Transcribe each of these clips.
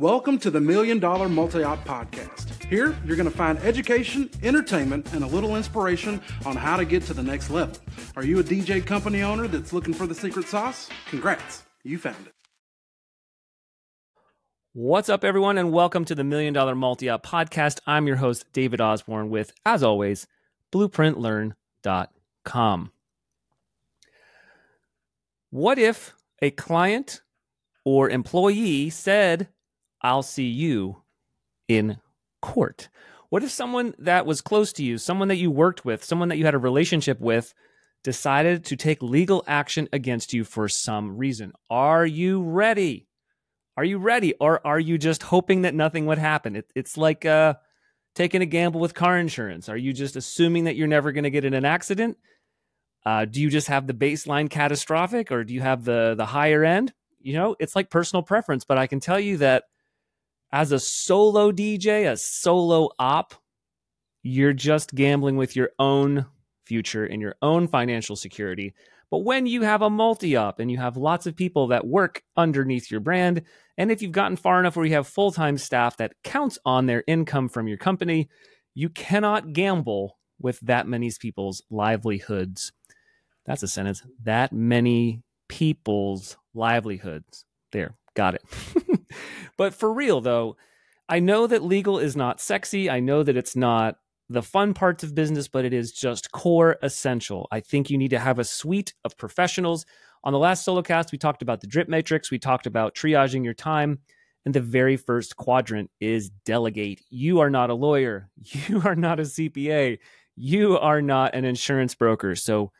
Welcome to the Million Dollar Multi Op Podcast. Here, you're going to find education, entertainment, and a little inspiration on how to get to the next level. Are you a DJ company owner that's looking for the secret sauce? Congrats, you found it. What's up, everyone, and welcome to the Million Dollar Multi Op Podcast. I'm your host, David Osborne, with, as always, blueprintlearn.com. What if a client or employee said, I'll see you in court? What if someone that was close to you, someone that you worked with, someone that you had a relationship with, decided to take legal action against you for some reason? Are you ready? Are you ready? Or are you just hoping that nothing would happen? It, it's like uh, taking a gamble with car insurance. Are you just assuming that you're never going to get in an accident? Uh, do you just have the baseline catastrophic or do you have the the higher end? You know, it's like personal preference, but I can tell you that as a solo DJ, a solo op, you're just gambling with your own future and your own financial security. But when you have a multi op and you have lots of people that work underneath your brand, and if you've gotten far enough where you have full time staff that counts on their income from your company, you cannot gamble with that many people's livelihoods. That's a sentence. That many people's livelihoods. There, got it. but for real, though, I know that legal is not sexy. I know that it's not the fun parts of business, but it is just core essential. I think you need to have a suite of professionals. On the last solo cast, we talked about the drip matrix, we talked about triaging your time. And the very first quadrant is delegate. You are not a lawyer. You are not a CPA. You are not an insurance broker. So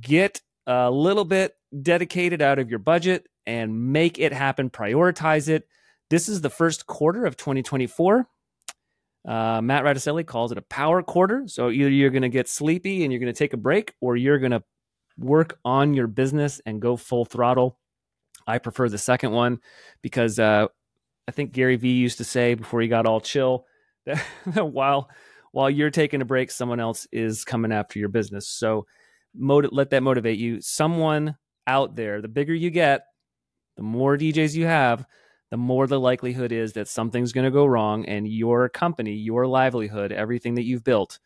get a little bit dedicated out of your budget and make it happen. Prioritize it. This is the first quarter of 2024. Uh, Matt Radicelli calls it a power quarter. So either you're going to get sleepy and you're going to take a break, or you're going to work on your business and go full throttle. I prefer the second one because uh, I think Gary Vee used to say before he got all chill that, that while while you're taking a break, someone else is coming after your business. So motiv- let that motivate you. Someone out there, the bigger you get, the more DJs you have, the more the likelihood is that something's going to go wrong and your company, your livelihood, everything that you've built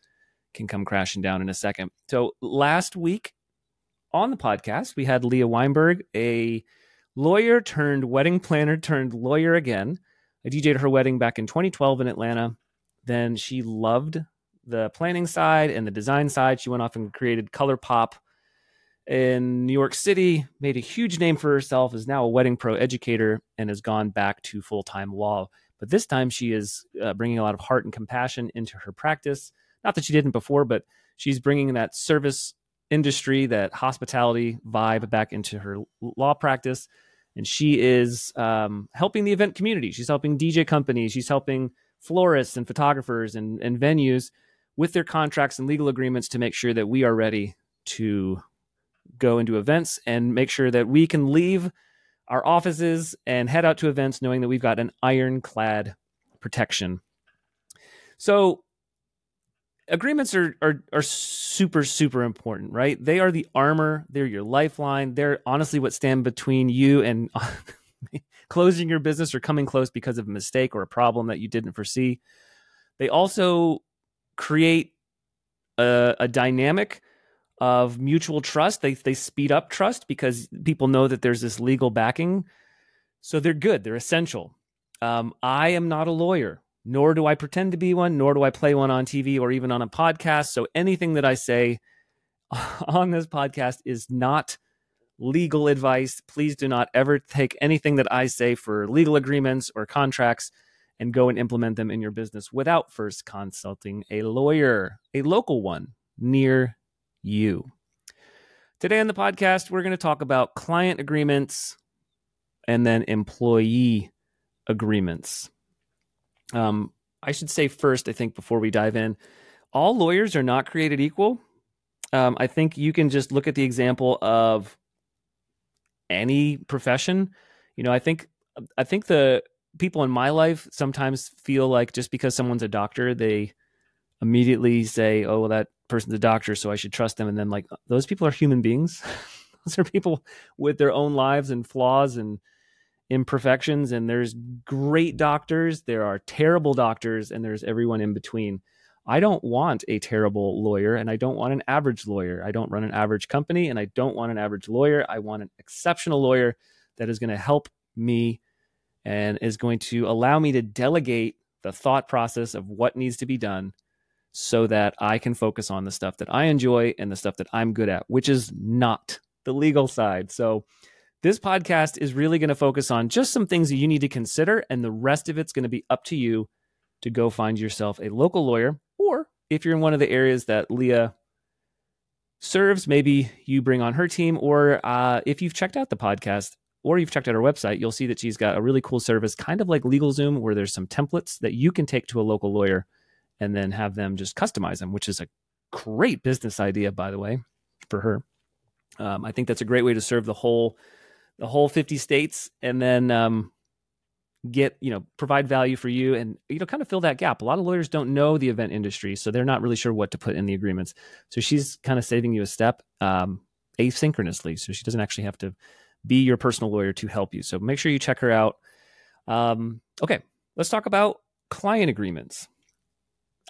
can come crashing down in a second. So last week on the podcast, we had Leah Weinberg, a lawyer turned wedding planner turned lawyer again. I DJed her wedding back in 2012 in Atlanta. Then she loved the planning side and the design side. She went off and created Color Pop in New York City, made a huge name for herself, is now a wedding pro educator, and has gone back to full time law. But this time she is uh, bringing a lot of heart and compassion into her practice. Not that she didn't before, but she's bringing that service industry, that hospitality vibe back into her law practice. And she is um, helping the event community. She's helping DJ companies. She's helping florists and photographers and, and venues with their contracts and legal agreements to make sure that we are ready to go into events and make sure that we can leave our offices and head out to events knowing that we've got an ironclad protection. So agreements are, are are super super important, right? They are the armor, they're your lifeline. They're honestly what stand between you and closing your business or coming close because of a mistake or a problem that you didn't foresee. They also create a, a dynamic of mutual trust. They they speed up trust because people know that there's this legal backing. So they're good. They're essential. Um, I am not a lawyer, nor do I pretend to be one, nor do I play one on TV or even on a podcast. So anything that I say on this podcast is not legal advice. Please do not ever take anything that I say for legal agreements or contracts and go and implement them in your business without first consulting a lawyer, a local one near you. Today on the podcast, we're going to talk about client agreements and then employee agreements. Um, I should say first, I think, before we dive in, all lawyers are not created equal. Um, I think you can just look at the example of any profession. You know, I think I think the people in my life sometimes feel like just because someone's a doctor, they immediately say, "Oh, well, that person's a doctor, so I should trust them." And then, like, those people are human beings. those are people with their own lives and flaws and imperfections and there's great doctors, there are terrible doctors, and there's everyone in between. I don't want a terrible lawyer and I don't want an average lawyer. I don't run an average company and I don't want an average lawyer. I want an exceptional lawyer that is going to help me and is going to allow me to delegate the thought process of what needs to be done so that I can focus on the stuff that I enjoy and the stuff that I'm good at, which is not the legal side. So, this podcast is really going to focus on just some things that you need to consider, and the rest of it's going to be up to you to go find yourself a local lawyer. Or if you're in one of the areas that Leah serves, maybe you bring on her team. Or uh, if you've checked out the podcast or you've checked out her website, you'll see that she's got a really cool service, kind of like LegalZoom, where there's some templates that you can take to a local lawyer and then have them just customize them, which is a great business idea, by the way, for her. Um, I think that's a great way to serve the whole the whole 50 states and then um, get you know provide value for you and you know kind of fill that gap a lot of lawyers don't know the event industry so they're not really sure what to put in the agreements so she's kind of saving you a step um, asynchronously so she doesn't actually have to be your personal lawyer to help you. So make sure you check her out. Um, okay let's talk about client agreements.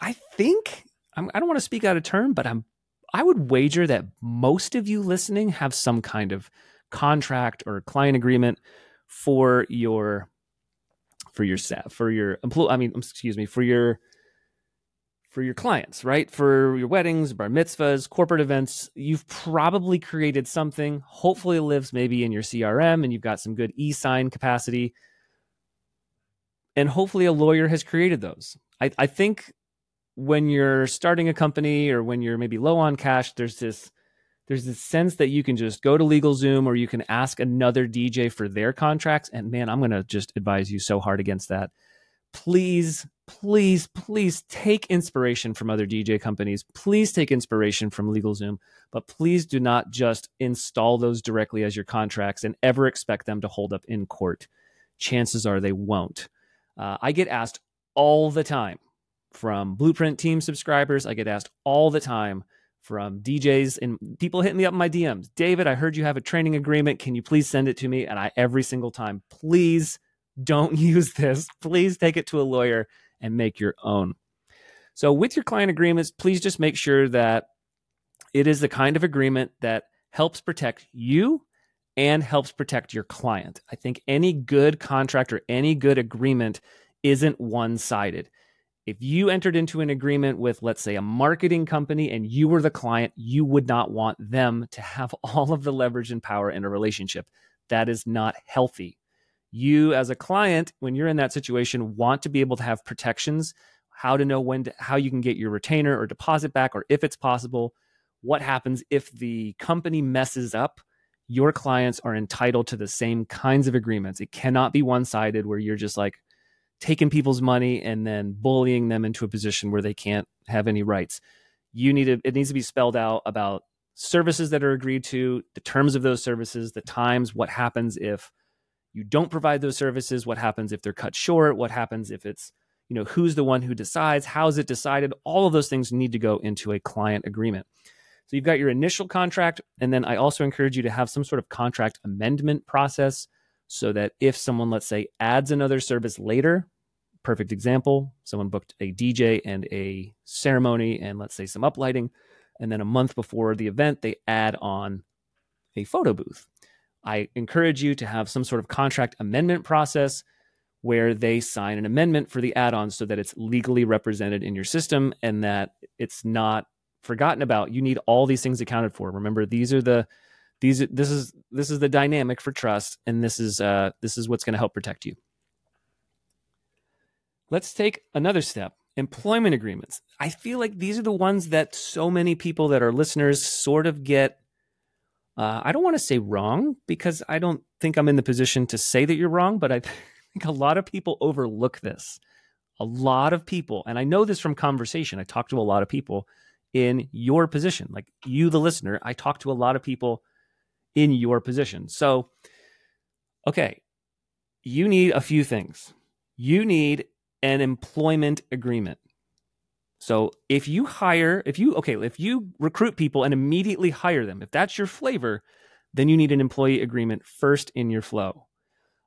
I think I'm, i do not want to speak out of turn but i'm i would wager that most of you listening have some kind of contract or client agreement for your for your staff for your employee i mean excuse me for your for your clients right for your weddings bar mitzvahs corporate events you've probably created something hopefully it lives maybe in your crm and you've got some good e-sign capacity and hopefully a lawyer has created those I, I think when you're starting a company or when you're maybe low on cash there's this there's this sense that you can just go to LegalZoom or you can ask another DJ for their contracts. And man, I'm going to just advise you so hard against that. Please, please, please take inspiration from other DJ companies. Please take inspiration from LegalZoom, but please do not just install those directly as your contracts and ever expect them to hold up in court. Chances are they won't. Uh, I get asked all the time from Blueprint Team subscribers. I get asked all the time from DJs and people hitting me up in my DMs. David, I heard you have a training agreement. Can you please send it to me? And I every single time, please don't use this. Please take it to a lawyer and make your own. So with your client agreements, please just make sure that it is the kind of agreement that helps protect you and helps protect your client. I think any good contract or any good agreement isn't one-sided if you entered into an agreement with, let's say, a marketing company and you were the client, you would not want them to have all of the leverage and power in a relationship. That is not healthy. You, as a client, when you're in that situation, want to be able to have protections, how to know when, to, how you can get your retainer or deposit back, or if it's possible, what happens if the company messes up. Your clients are entitled to the same kinds of agreements. It cannot be one sided where you're just like, taking people's money and then bullying them into a position where they can't have any rights. You need to, it needs to be spelled out about services that are agreed to, the terms of those services, the times, what happens if you don't provide those services, what happens if they're cut short, what happens if it's, you know, who's the one who decides, how is it decided? All of those things need to go into a client agreement. So you've got your initial contract, and then I also encourage you to have some sort of contract amendment process so that if someone, let's say, adds another service later, perfect example someone booked a DJ and a ceremony and let's say some uplighting. And then a month before the event, they add on a photo booth. I encourage you to have some sort of contract amendment process where they sign an amendment for the add on so that it's legally represented in your system and that it's not forgotten about. You need all these things accounted for. Remember, these are the these this is this is the dynamic for trust and this is uh this is what's going to help protect you. Let's take another step employment agreements. I feel like these are the ones that so many people that are listeners sort of get. Uh, I don't want to say wrong because I don't think I'm in the position to say that you're wrong, but I think a lot of people overlook this. A lot of people, and I know this from conversation, I talk to a lot of people in your position, like you, the listener. I talk to a lot of people in your position. So, okay, you need a few things. You need an employment agreement. So if you hire, if you, okay, if you recruit people and immediately hire them, if that's your flavor, then you need an employee agreement first in your flow.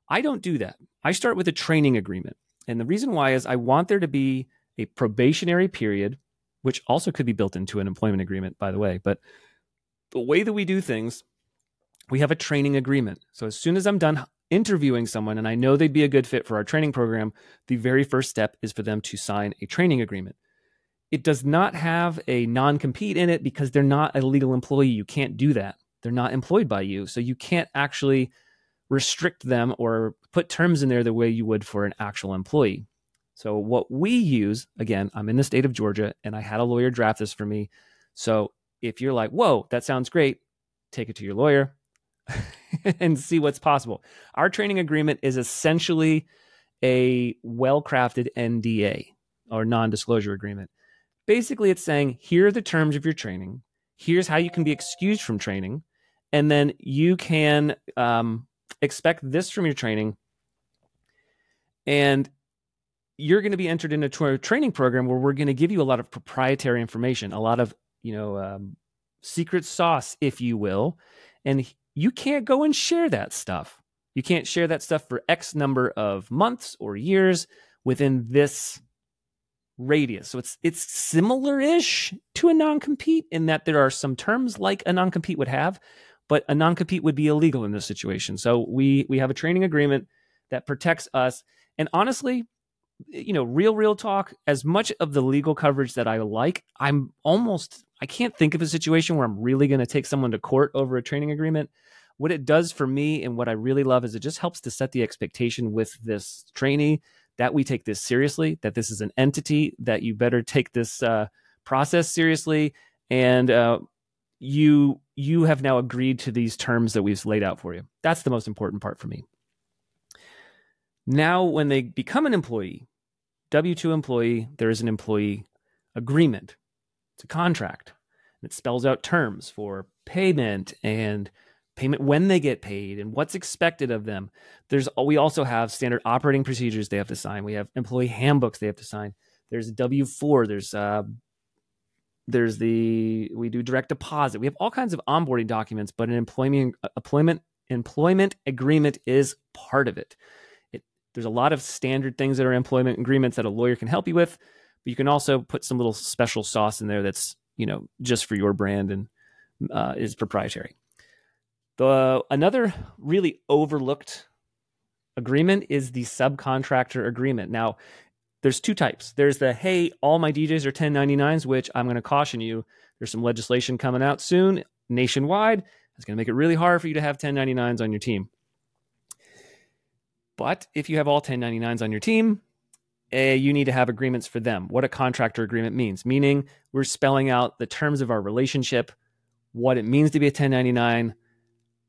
I don't do that. I start with a training agreement. And the reason why is I want there to be a probationary period, which also could be built into an employment agreement, by the way. But the way that we do things, we have a training agreement. So as soon as I'm done interviewing someone and I know they'd be a good fit for our training program, the very first step is for them to sign a training agreement. It does not have a non compete in it because they're not a legal employee. You can't do that. They're not employed by you. So you can't actually restrict them or put terms in there the way you would for an actual employee. So what we use, again, I'm in the state of Georgia and I had a lawyer draft this for me. So if you're like, whoa, that sounds great, take it to your lawyer and see what's possible. Our training agreement is essentially a well crafted NDA or non disclosure agreement. Basically, it's saying here are the terms of your training, here's how you can be excused from training, and then you can um, expect this from your training. And you're going to be entered into a training program where we're going to give you a lot of proprietary information, a lot of, you know, um, secret sauce, if you will. And you can't go and share that stuff. You can't share that stuff for X number of months or years within this radius. So it's it's similar-ish to a non-compete in that there are some terms like a non-compete would have, but a non-compete would be illegal in this situation. So we we have a training agreement that protects us. And honestly, you know, real real talk, as much of the legal coverage that I like, I'm almost I can't think of a situation where I'm really going to take someone to court over a training agreement. What it does for me and what I really love is it just helps to set the expectation with this trainee that we take this seriously, that this is an entity, that you better take this uh, process seriously, and uh, you you have now agreed to these terms that we've laid out for you. That's the most important part for me. Now, when they become an employee, W 2 employee, there is an employee agreement. It's a contract. It spells out terms for payment and payment when they get paid and what's expected of them. There's we also have standard operating procedures they have to sign. We have employee handbooks they have to sign. There's W four. There's uh, there's the we do direct deposit. We have all kinds of onboarding documents, but an employment employment employment agreement is part of it. it. There's a lot of standard things that are employment agreements that a lawyer can help you with, but you can also put some little special sauce in there that's you know just for your brand and uh, is proprietary. The another really overlooked agreement is the subcontractor agreement. Now, there's two types. There's the hey, all my DJs are 1099s, which I'm going to caution you. There's some legislation coming out soon nationwide. It's going to make it really hard for you to have 1099s on your team. But if you have all 1099s on your team, eh, you need to have agreements for them. What a contractor agreement means, meaning we're spelling out the terms of our relationship, what it means to be a 1099,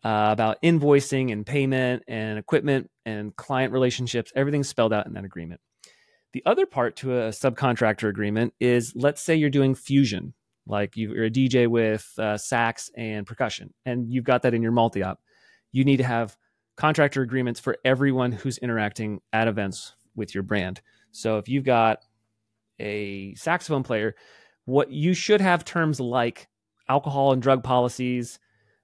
uh, about invoicing and payment and equipment and client relationships. Everything's spelled out in that agreement. The other part to a subcontractor agreement is let's say you're doing fusion, like you're a DJ with uh, sax and percussion, and you've got that in your multi op. You need to have contractor agreements for everyone who's interacting at events with your brand. So if you've got a saxophone player, what you should have terms like alcohol and drug policies,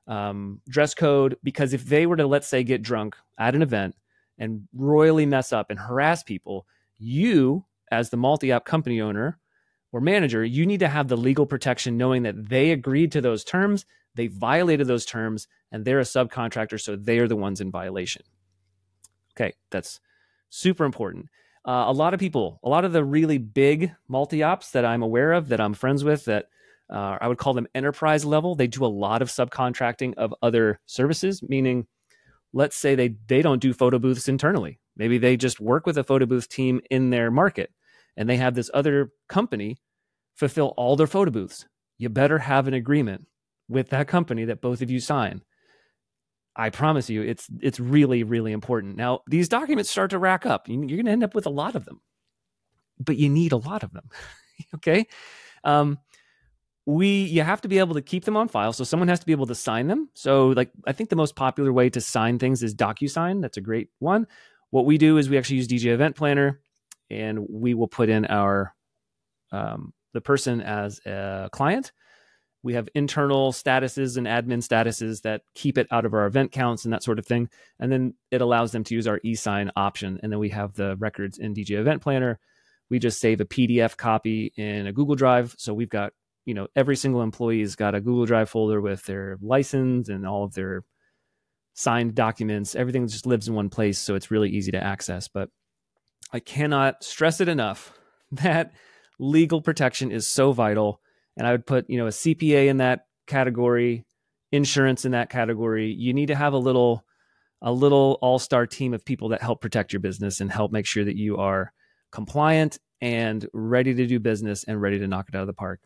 um, dress code, because if they were to, let's say, get drunk at an event and royally mess up and harass people, you, as the multi op company owner or manager, you need to have the legal protection knowing that they agreed to those terms, they violated those terms, and they're a subcontractor, so they are the ones in violation. Okay, that's super important. Uh, a lot of people, a lot of the really big multi ops that I'm aware of, that I'm friends with, that uh, I would call them enterprise level. They do a lot of subcontracting of other services, meaning, let's say they they don't do photo booths internally. Maybe they just work with a photo booth team in their market, and they have this other company fulfill all their photo booths. You better have an agreement with that company that both of you sign. I promise you, it's it's really really important. Now these documents start to rack up. You're going to end up with a lot of them, but you need a lot of them. okay. Um, we you have to be able to keep them on file so someone has to be able to sign them so like i think the most popular way to sign things is docusign that's a great one what we do is we actually use dj event planner and we will put in our um, the person as a client We have internal statuses and admin statuses that keep it out of our event counts and that sort of thing. And then it allows them to use our e-sign option. And then we have the records in DJ Event Planner. We just save a PDF copy in a Google Drive. So we've got, you know, every single employee's got a Google Drive folder with their license and all of their signed documents. Everything just lives in one place. So it's really easy to access. But I cannot stress it enough that legal protection is so vital and I would put, you know, a CPA in that category, insurance in that category. You need to have a little a little all-star team of people that help protect your business and help make sure that you are compliant and ready to do business and ready to knock it out of the park.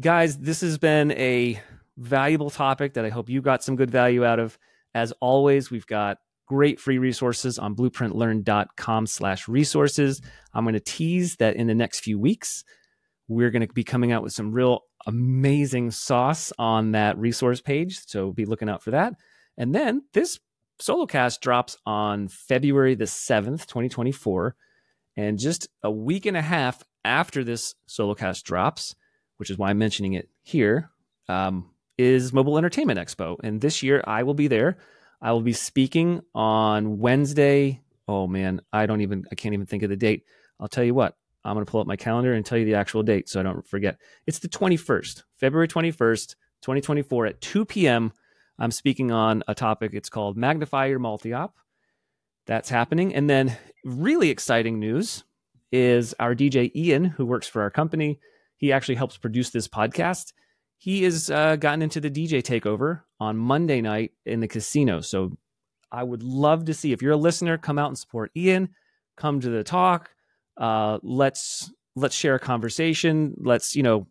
Guys, this has been a valuable topic that I hope you got some good value out of. As always, we've got great free resources on blueprintlearn.com slash resources. I'm going to tease that in the next few weeks, we're going to be coming out with some real amazing sauce on that resource page. So be looking out for that. And then this solo cast drops on February the 7th, 2024. And just a week and a half after this solo cast drops, which is why I'm mentioning it here, um, is Mobile Entertainment Expo. And this year I will be there. I will be speaking on Wednesday. Oh man, I don't even, I can't even think of the date. I'll tell you what, I'm going to pull up my calendar and tell you the actual date so I don't forget. It's the 21st, February 21st, 2024 at 2 p.m. I'm speaking on a topic. It's called Magnify Your Multi-Op. That's happening. And then really exciting news is our DJ Ian, who works for our company. He actually helps produce this podcast. He has uh, gotten into the DJ takeover on Monday night in the casino. So I would love to see if you're a listener, come out and support Ian. Come to the talk uh, let's let's share a conversation. Let's you know,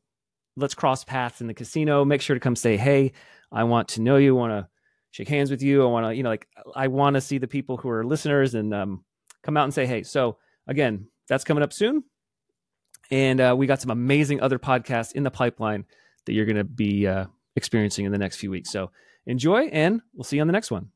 let's cross paths in the casino. Make sure to come say, hey, I want to know you. Want to shake hands with you. I want to you know like I want to see the people who are listeners and um, come out and say, hey. So again, that's coming up soon. And uh, we got some amazing other podcasts in the pipeline that you're going to be uh, experiencing in the next few weeks. So enjoy, and we'll see you on the next one.